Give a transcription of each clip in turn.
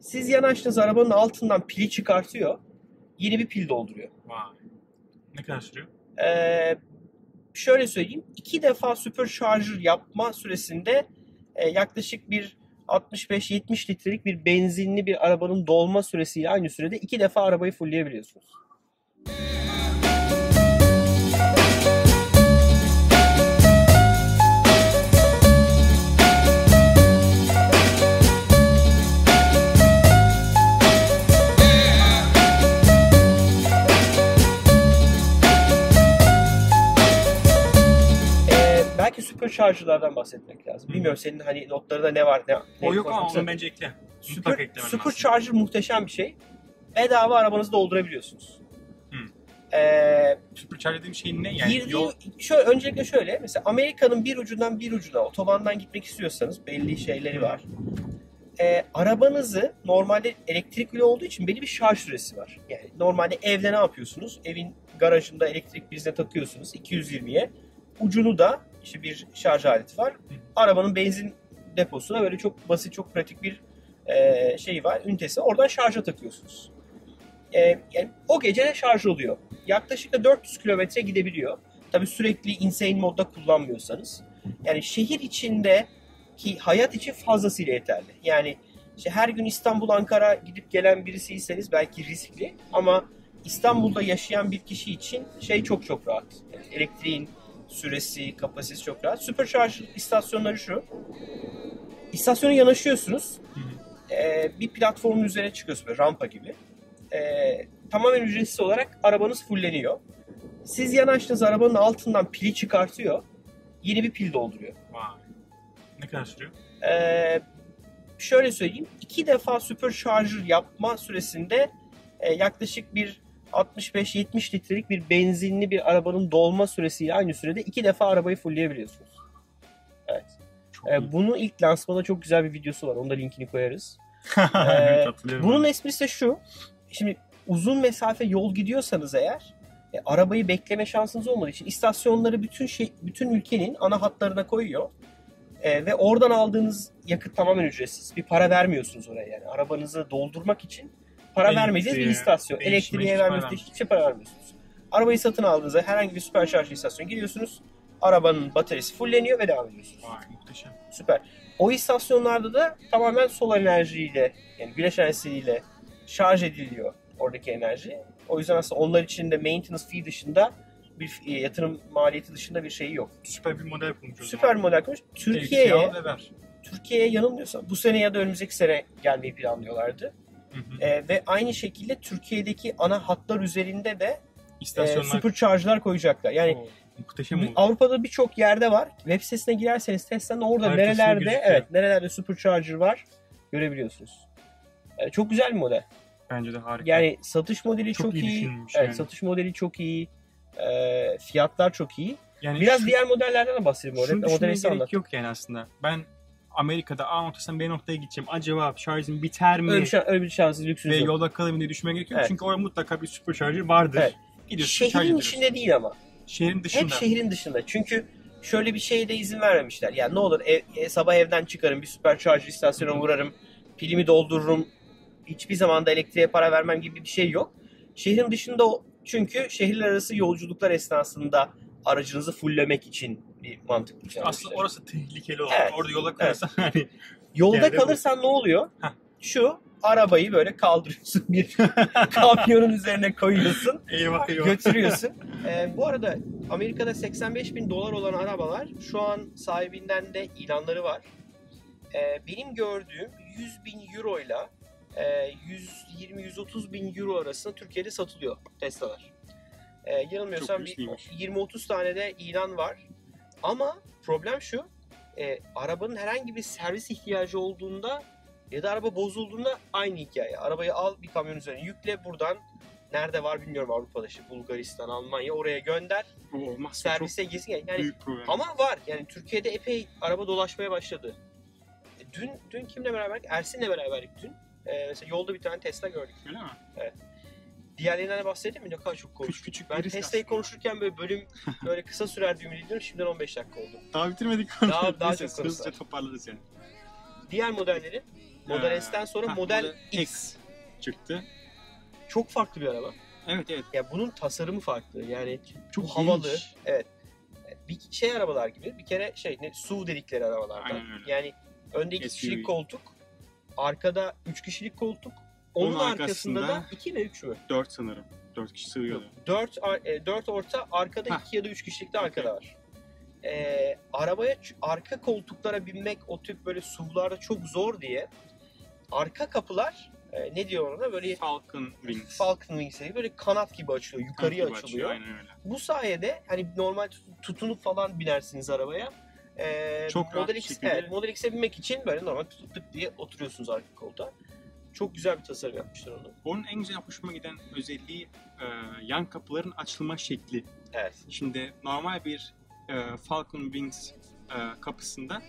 Siz yanaştığınız arabanın altından pili çıkartıyor. Yeni bir pil dolduruyor. Vay. Ne kadar sürüyor? Ee, şöyle söyleyeyim. iki defa supercharger yapma süresinde e, yaklaşık bir 65-70 litrelik bir benzinli bir arabanın dolma süresiyle aynı sürede iki defa arabayı fullleyebiliyorsunuz. Supercharger'lardan bahsetmek lazım. Hı. Bilmiyorum senin hani notlarında ne var ne, O yok ama onu bence ekle. Super, lazım. supercharger muhteşem bir şey. Bedava arabanızı doldurabiliyorsunuz. Hı. Ee, Supercharger dediğim şey ne? Yani girdiği, yol... şöyle, öncelikle şöyle, mesela Amerika'nın bir ucundan bir ucuna otobandan gitmek istiyorsanız belli şeyleri var. Ee, arabanızı normalde elektrikli olduğu için belli bir şarj süresi var. Yani normalde evde ne yapıyorsunuz? Evin garajında elektrik prizine takıyorsunuz 220'ye. Ucunu da işte bir şarj aleti var. Arabanın benzin deposuna böyle çok basit, çok pratik bir e, şey var, ünitesi. Oradan şarja takıyorsunuz. E, yani o gece şarj oluyor. Yaklaşık da 400 kilometre gidebiliyor. Tabii sürekli insane modda kullanmıyorsanız. Yani şehir içinde ki hayat için fazlasıyla yeterli. Yani işte her gün İstanbul, Ankara gidip gelen birisiyseniz belki riskli ama İstanbul'da yaşayan bir kişi için şey çok çok rahat. Yani elektriğin süresi, kapasitesi çok rahat. Supercharge istasyonları şu. İstasyona yanaşıyorsunuz. Ee, bir platformun üzerine çıkıyorsunuz böyle rampa gibi. Ee, tamamen ücretsiz olarak arabanız fulleniyor. Siz yanaştığınız arabanın altından pili çıkartıyor. Yeni bir pil dolduruyor. Vay. Ne kadar sürüyor? Ee, şöyle söyleyeyim. iki defa supercharger yapma süresinde e, yaklaşık bir 65-70 litrelik bir benzinli bir arabanın dolma süresiyle aynı sürede iki defa arabayı fullleyebiliyorsunuz. Evet. Çok Ee, iyi. bunun ilk lansmanda çok güzel bir videosu var. Onu da linkini koyarız. hatırlıyorum. Bunun esprisi de şu. Şimdi uzun mesafe yol gidiyorsanız eğer e, arabayı bekleme şansınız olmadığı için istasyonları bütün şey bütün ülkenin ana hatlarına koyuyor. E, ve oradan aldığınız yakıt tamamen ücretsiz. Bir para vermiyorsunuz oraya yani. Arabanızı doldurmak için para Elektriğe, vermediğiniz bir istasyon. Elektriğe vermiyorsunuz. Hiçbir şey para vermiyorsunuz. Arabayı satın aldığınızda herhangi bir süperşarj istasyonuna giriyorsunuz. Arabanın bataryası fulleniyor ve devam ediyorsunuz. Vay muhteşem. Süper. O istasyonlarda da tamamen solar enerjiyle yani güneş enerjisiyle şarj ediliyor oradaki enerji. O yüzden aslında onlar için de maintenance fee dışında bir e, yatırım maliyeti dışında bir şeyi yok. Süper bir model kurmuş Süper bir model kurmuş. Türkiye'ye. Türkiye'ye yanılmıyorsam bu sene ya da önümüzdeki sene gelmeyi planlıyorlardı. E, ve aynı şekilde Türkiye'deki ana hatlar üzerinde de e, İstasyonlar. supercharge'lar koyacaklar. Yani Oo, muhteşem oldu. Avrupa'da birçok yerde var. Web sitesine girerseniz Tesla'nın orada Haritasında nerelerde gözüküyor. evet nerelerde supercharger var görebiliyorsunuz. Ee, çok güzel bir model. Bence de harika. Yani satış modeli Çok çok, iyi Evet, yani. satış modeli çok iyi. Ee, fiyatlar çok iyi. yani Biraz şu- diğer modellerden de bahsedeyim bu arada. Şunu düşünmeye gerek anlat. yok yani aslında. Ben Amerika'da A noktasından B noktaya gideceğim. Acaba şarjım biter mi? Öyle bir, şey, öyle bir şansınız, Ve lüksünüz yok. yolda mı diye düşünmeye gerek yok. Evet. Çünkü orada mutlaka bir supercharger vardır. Evet. Gidiyorsun, şarj Şehrin ediyorsun. içinde değil ama. Şehrin dışında. Hep şehrin dışında. Çünkü şöyle bir şeye de izin vermemişler. Yani ne olur ev, e, sabah evden çıkarım, bir supercharger istasyona uğrarım, pilimi doldururum, hiçbir zaman da elektriğe para vermem gibi bir şey yok. Şehrin dışında çünkü şehirler arası yolculuklar esnasında aracınızı fulllemek için bir mantık planlamışlar. aslında orası tehlikeli olan. Evet. Orada yola kalırsan hani Yolda Yerde bu. kalırsan ne oluyor? Heh. Şu arabayı böyle kaldırıyorsun bir kamyonun üzerine koyuyorsun. eyvah eyvah. götürüyorsun. Ee, bu arada Amerika'da 85 bin dolar olan arabalar şu an sahibinden de ilanları var. Ee, benim gördüğüm 100 bin euro ile 120-130 bin euro arasında Türkiye'de satılıyor Tesla'lar. Ee, yanılmıyorsam Çok bir lükslüymüş. 20-30 tane de ilan var. Ama problem şu, e, arabanın herhangi bir servis ihtiyacı olduğunda ya da araba bozulduğunda aynı hikaye. Arabayı al bir kamyon üzerine yükle buradan nerede var bilmiyorum Avrupa'da işte Bulgaristan, Almanya oraya gönder. O olmazsa Servise gitsin. Yani problem. ama var. Yani Türkiye'de epey araba dolaşmaya başladı. E, Dün dün kimle beraber? Ersin'le beraberdik dün. E, mesela yolda bir tane Tesla gördük. Öyle mi? Diğerlerinden de bahsedeyim mi? Ne kadar çok konuştuk. Küçük küçük Ben Tesla'yı konuşurken böyle bölüm böyle kısa sürer diye ümit ediyorum. Şimdiden 15 dakika oldu. Daha bitirmedik. Daha- daha Neyse, çok konusu hızlıca toparlarız yani. Diğer modellerin Model S'ten sonra ha, Model X. çıktı. Çok farklı bir araba. Evet evet. Ya bunun tasarımı farklı. Yani Çok havalı. geniş. Evet. Bir şey arabalar gibi. Bir kere şey ne SUV dedikleri arabalardan. Aynen öyle. Yani önde iki kişilik koltuk, arkada üç kişilik koltuk. Onun, Onun arkasında, arkasında- da iki ve üç mü? 4 sanırım. 4 kişi ar- e, dört orta, arkada Hah. iki ya da üç kişilik de arkada var. Ee, arabaya arka koltuklara binmek o tip böyle SUV'larda çok zor diye arka kapılar e, ne diyor ona böyle Falcon Wings. Falcon Wings gibi böyle kanat gibi açılıyor, yukarıya Gibi açılıyor. Aynen öyle. Bu sayede hani normal tut- tutunup falan binersiniz arabaya. Ee, Çok Model X, şekilde- evet, Model X'e binmek için böyle normal tutup diye oturuyorsunuz arka koltuğa. Çok güzel bir tasarım yapmışlar onu. Onun en güzel hoşuma giden özelliği e, yan kapıların açılma şekli. Evet. Şimdi normal bir e, Falcon Wings e, kapısında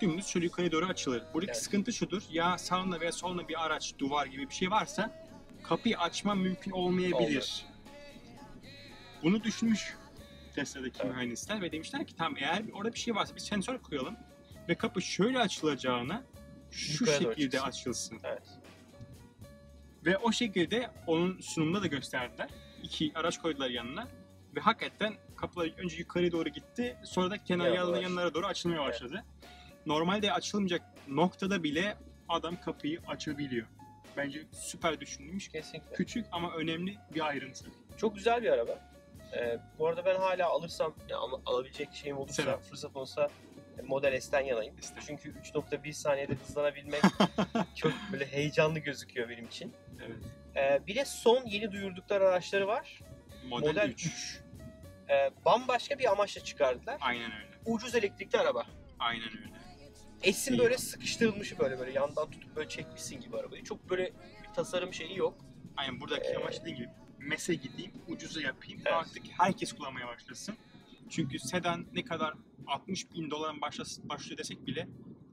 dümdüz şöyle yukarı doğru açılır. Buradaki Evet. sıkıntı şudur. Ya sağında veya solunda bir araç, duvar gibi bir şey varsa kapıyı açma mümkün olmayabilir. Olmuyor. Bunu düşünmüş Tesla'daki Evet. mühendisler ve demişler ki tamam eğer orada bir şey varsa bir sensör koyalım ve kapı şöyle açılacağına şu Yukarı şekilde açılsın. Evet. Ve o şekilde onun sunumunda da gösterdiler. İki araç koydular yanına. Ve hakikaten kapılar önce yukarı doğru gitti. Sonra da kenar yanlara, yanlara doğru açılmaya Evet. başladı. Normalde açılmayacak noktada bile adam kapıyı açabiliyor. Bence süper düşünülmüş. Kesinlikle. Küçük ama önemli bir ayrıntı. Çok güzel bir araba. Ee, bu arada ben hala alırsam, ya ama alabilecek şeyim olursa, Selam. fırsat olsa e, Model S'ten yanayım. S'ten. Çünkü 3.1 saniyede hızlanabilmek çok böyle heyecanlı gözüküyor benim için. Evet. Ee, bir de son yeni duyurdukları araçları var. Model, Model 3. 3. Ee, bambaşka bir amaçla çıkardılar. Aynen öyle. Ucuz elektrikli araba. Aynen öyle. Esin İyi. böyle sıkıştırılmış böyle böyle yandan tutup böyle çekmişsin gibi arabayı. Çok böyle bir tasarım şeyi yok. Aynen buradaki Ee, amaç dediğim gibi mese gideyim, ucuza yapayım. Evet. Artık herkes kullanmaya başlasın. Çünkü sedan ne kadar 60 bin başlas- başlıyor desek bile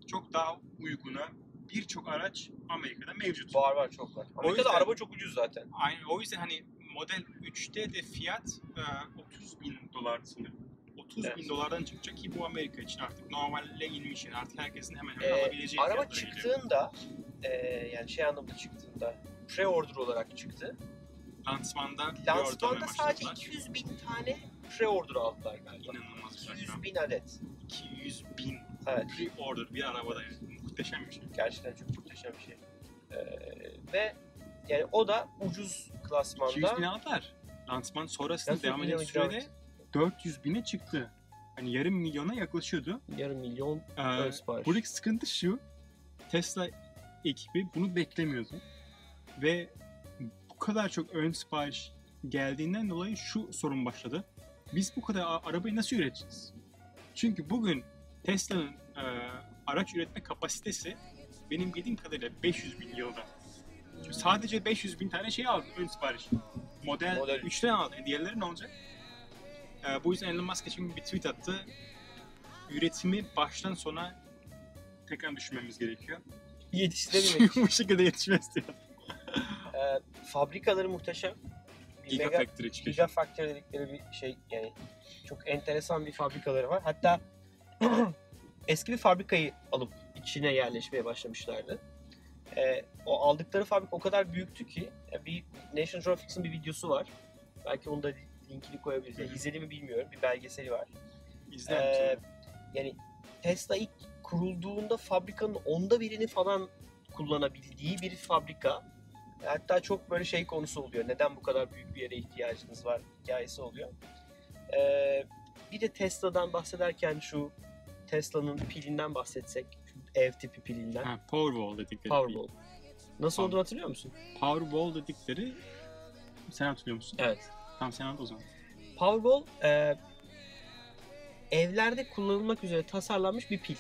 çok daha uyguna birçok araç Amerika'da mevcut. Var var çok var. Amerika'da yüzden- araba çok ucuz zaten. Aynen o yüzden hani Model 3'te de fiyat e, 30 bin dolar sanırım. 30 Evet. bin dolardan çıkacak ki bu Amerika için artık normalle inmiş yani artık herkesin hemen hemen Ee, alabileceği araba geliyor. çıktığında e, yani şey anlamda çıktığında pre-order olarak çıktı. Lansmanda Lansmanda sadece başladılar. 200 bin tane pre-order aldılar galiba. İnanılmaz bir 200 rakam. bin adet. 200 bin Evet. pre-order bir arabada yani. Muhteşem bir şey. Gerçekten çok muhteşem bir şey. Ee, ve yani o da ucuz 200 klasmanda. bin aldılar. Lansman sonrasında devam eden sürede 400 bine çıktı. Hani yarım milyona yaklaşıyordu. Yarım milyon Ee, sipariş. buradaki sıkıntı şu. Tesla ekibi bunu beklemiyordu. Ve bu kadar çok ön sipariş geldiğinden dolayı şu sorun başladı. Biz bu kadar arabayı nasıl üreteceğiz? Çünkü bugün Tesla'nın e, araç üretme kapasitesi benim bildiğim kadarıyla 500 bin yılda. Çünkü sadece 500 bin tane şey aldı ön sipariş. Model, Model 3'ten aldı. E, diğerleri ne olacak? E, bu yüzden Elon Musk için bir tweet attı. Üretimi baştan sona tekrar düşünmemiz gerekiyor. Yetiştirememek. bu şekilde yetişmez diyor. ee, fabrikaları muhteşem. Bir mega, çıkıyor. Gigafactory dedikleri bir şey yani çok enteresan bir fabrikaları var. Hatta eski bir fabrikayı alıp içine yerleşmeye başlamışlardı. Ee, o aldıkları fabrika o kadar büyüktü ki bir National Geographic'in bir videosu var. Belki onu da linkini koyabiliriz. Yani izledi mi bilmiyorum. Bir belgeseli var. Ee, misin? yani Tesla ilk kurulduğunda fabrikanın onda birini falan kullanabildiği bir fabrika. Hatta çok böyle şey konusu oluyor. Neden bu kadar büyük bir yere ihtiyacınız var hikayesi oluyor. Ee, bir de Tesla'dan bahsederken şu Tesla'nın pilinden bahsetsek. Ev tipi pilinden. Ha, Powerwall dedikleri. Powerball. Nasıl Tamam. olduğunu hatırlıyor musun? Powerwall dedikleri sen hatırlıyor musun? Evet. Tamam sen anlat o zaman. Powerball e, evlerde kullanılmak üzere tasarlanmış bir pil.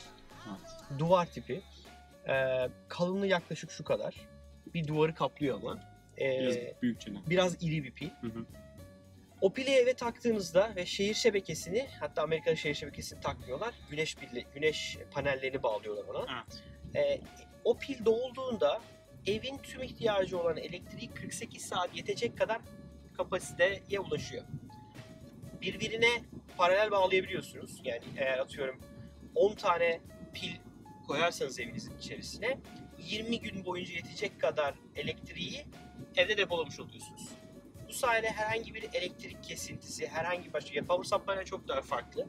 Evet. Duvar tipi. E, kalınlığı yaklaşık şu kadar. Bir duvarı kaplıyor ama. E, Biraz büyükçe. biraz iri bir pil. Hı hı. O pili eve taktığınızda ve şehir şebekesini hatta Amerika'da şehir şebekesini takmıyorlar. Güneş pille, güneş panellerini bağlıyorlar ona. Evet. E, o pil dolduğunda evin tüm ihtiyacı olan elektriği 48 saat yetecek kadar kapasiteye ulaşıyor. Birbirine paralel bağlayabiliyorsunuz. Yani eğer atıyorum 10 tane pil koyarsanız evinizin içerisine 20 gün boyunca yetecek kadar elektriği evde depolamış oluyorsunuz. Bu sayede herhangi bir elektrik kesintisi, herhangi bir başka, ya power supply'la çok daha farklı.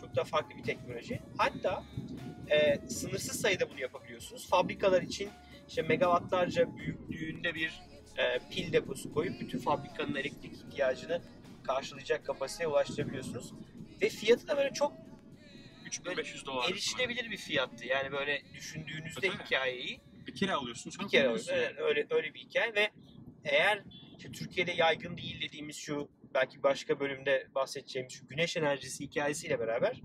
Çok daha farklı bir teknoloji. Hatta e, sınırsız sayıda bunu yapabiliyorsunuz. Fabrikalar için işte megawattlarca büyüklüğünde bir e, pil deposu koyup bütün fabrikanın elektrik ihtiyacını karşılayacak kapasiteye ulaştırabiliyorsunuz. Ve fiyatı da böyle çok 3500 dolar. erişilebilir bir fiyattı. Yani böyle düşündüğünüzde Tabii. hikayeyi Bir kere alıyorsun bir kere alıyorsun. Evet, öyle öyle bir hikaye ve eğer işte Türkiye'de yaygın değil dediğimiz şu belki başka bölümde bahsedeceğimiz şu güneş enerjisi hikayesiyle beraber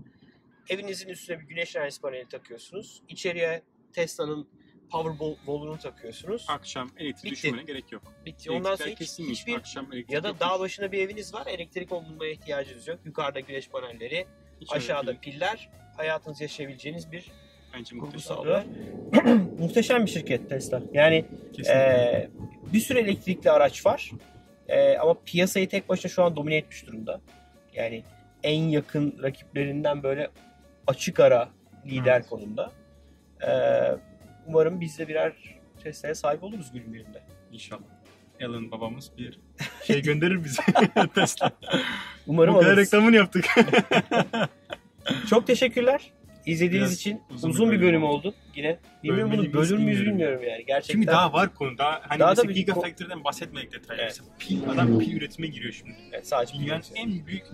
evinizin üstüne bir güneş enerjisi paneli takıyorsunuz. İçeriye Tesla'nın Powerball'unu takıyorsunuz. Akşam elektrik Bitti. düşünmene gerek yok. Bitti. Ondan sonra hiç, hiçbir Akşam elektrik ya da yok. dağ başında bir eviniz var. Elektrik bulmaya ihtiyacınız yok. Yukarıda güneş panelleri, Hiç aşağıda değil. piller. Hayatınızı yaşayabileceğiniz bir Bence muhteşem. Muhteşem bir şirket Tesla. Yani Kesinlikle. Ee, bir sürü elektrikli araç var. Ee, ama piyasayı tek başına şu an domine etmiş durumda. Yani en yakın rakiplerinden böyle açık ara lider Evet. konumda. Ee, umarım biz de birer Tesla'ya sahip oluruz günün birinde. İnşallah. Alan babamız bir şey gönderir bize. Tesla. Umarım Bu kadar reklamını yaptık. Çok teşekkürler. İzlediğiniz Biraz için uzun uzun, bir bölüm bölüm oldu. Yine bilmiyorum bunu bölür müyüz bilmiyorum. yani. Gerçekten. Çünkü daha var konu. Daha hani Daha mesela da bir- Gigafactory'den bahsetmedik detaylı. Evet. Mesela pil, adam pil üretime giriyor şimdi. Evet, sadece Dünyanın en büyük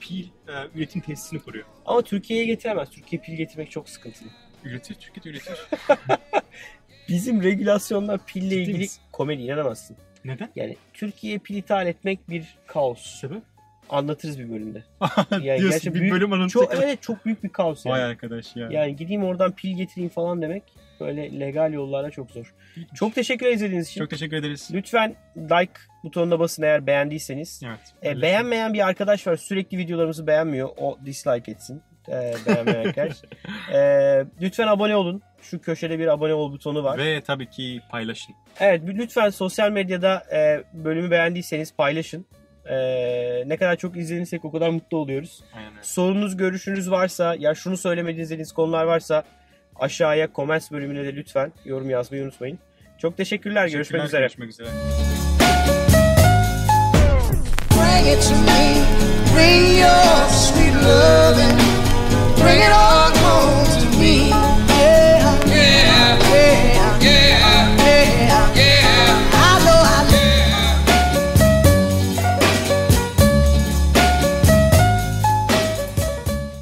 pil e, üretim tesisini kuruyor. Ama Türkiye'ye getiremez. Türkiye pil getirmek çok sıkıntılı. Üretir, Türkiye üretir. Bizim regülasyonlar pille Ciddi ilgili misin? komedi inanamazsın. Neden? Yani Türkiye'ye pil ithal etmek bir kaos. Sebep? Anlatırız bir bölümde. Yani Diyorsun bir büyük- bölüm anlatacak. Çok evet çok büyük bir kaos yani. Vay arkadaş ya. Yani gideyim oradan pil getireyim falan demek böyle legal yollarla çok zor. Çok teşekkür ederiz izlediğiniz için. çok teşekkür ederiz. Lütfen like butonuna basın eğer beğendiyseniz. Evet. E, beğenmeyen bir arkadaş var sürekli videolarımızı beğenmiyor. O dislike etsin. E, beğenmeyen arkadaş. E, lütfen abone olun. Şu köşede bir abone ol butonu var. Ve tabii ki paylaşın. Evet lütfen sosyal medyada e, bölümü beğendiyseniz paylaşın. E, ne kadar çok izlenirsek o kadar mutlu oluyoruz. Aynen. Sorunuz, görüşünüz varsa ya şunu söylemediğiniz dediğiniz konular varsa aşağıya comments bölümüne de lütfen yorum yazmayı unutmayın. Çok teşekkürler. Görüşmek Teşekkürler, üzere. Görüşmek üzere.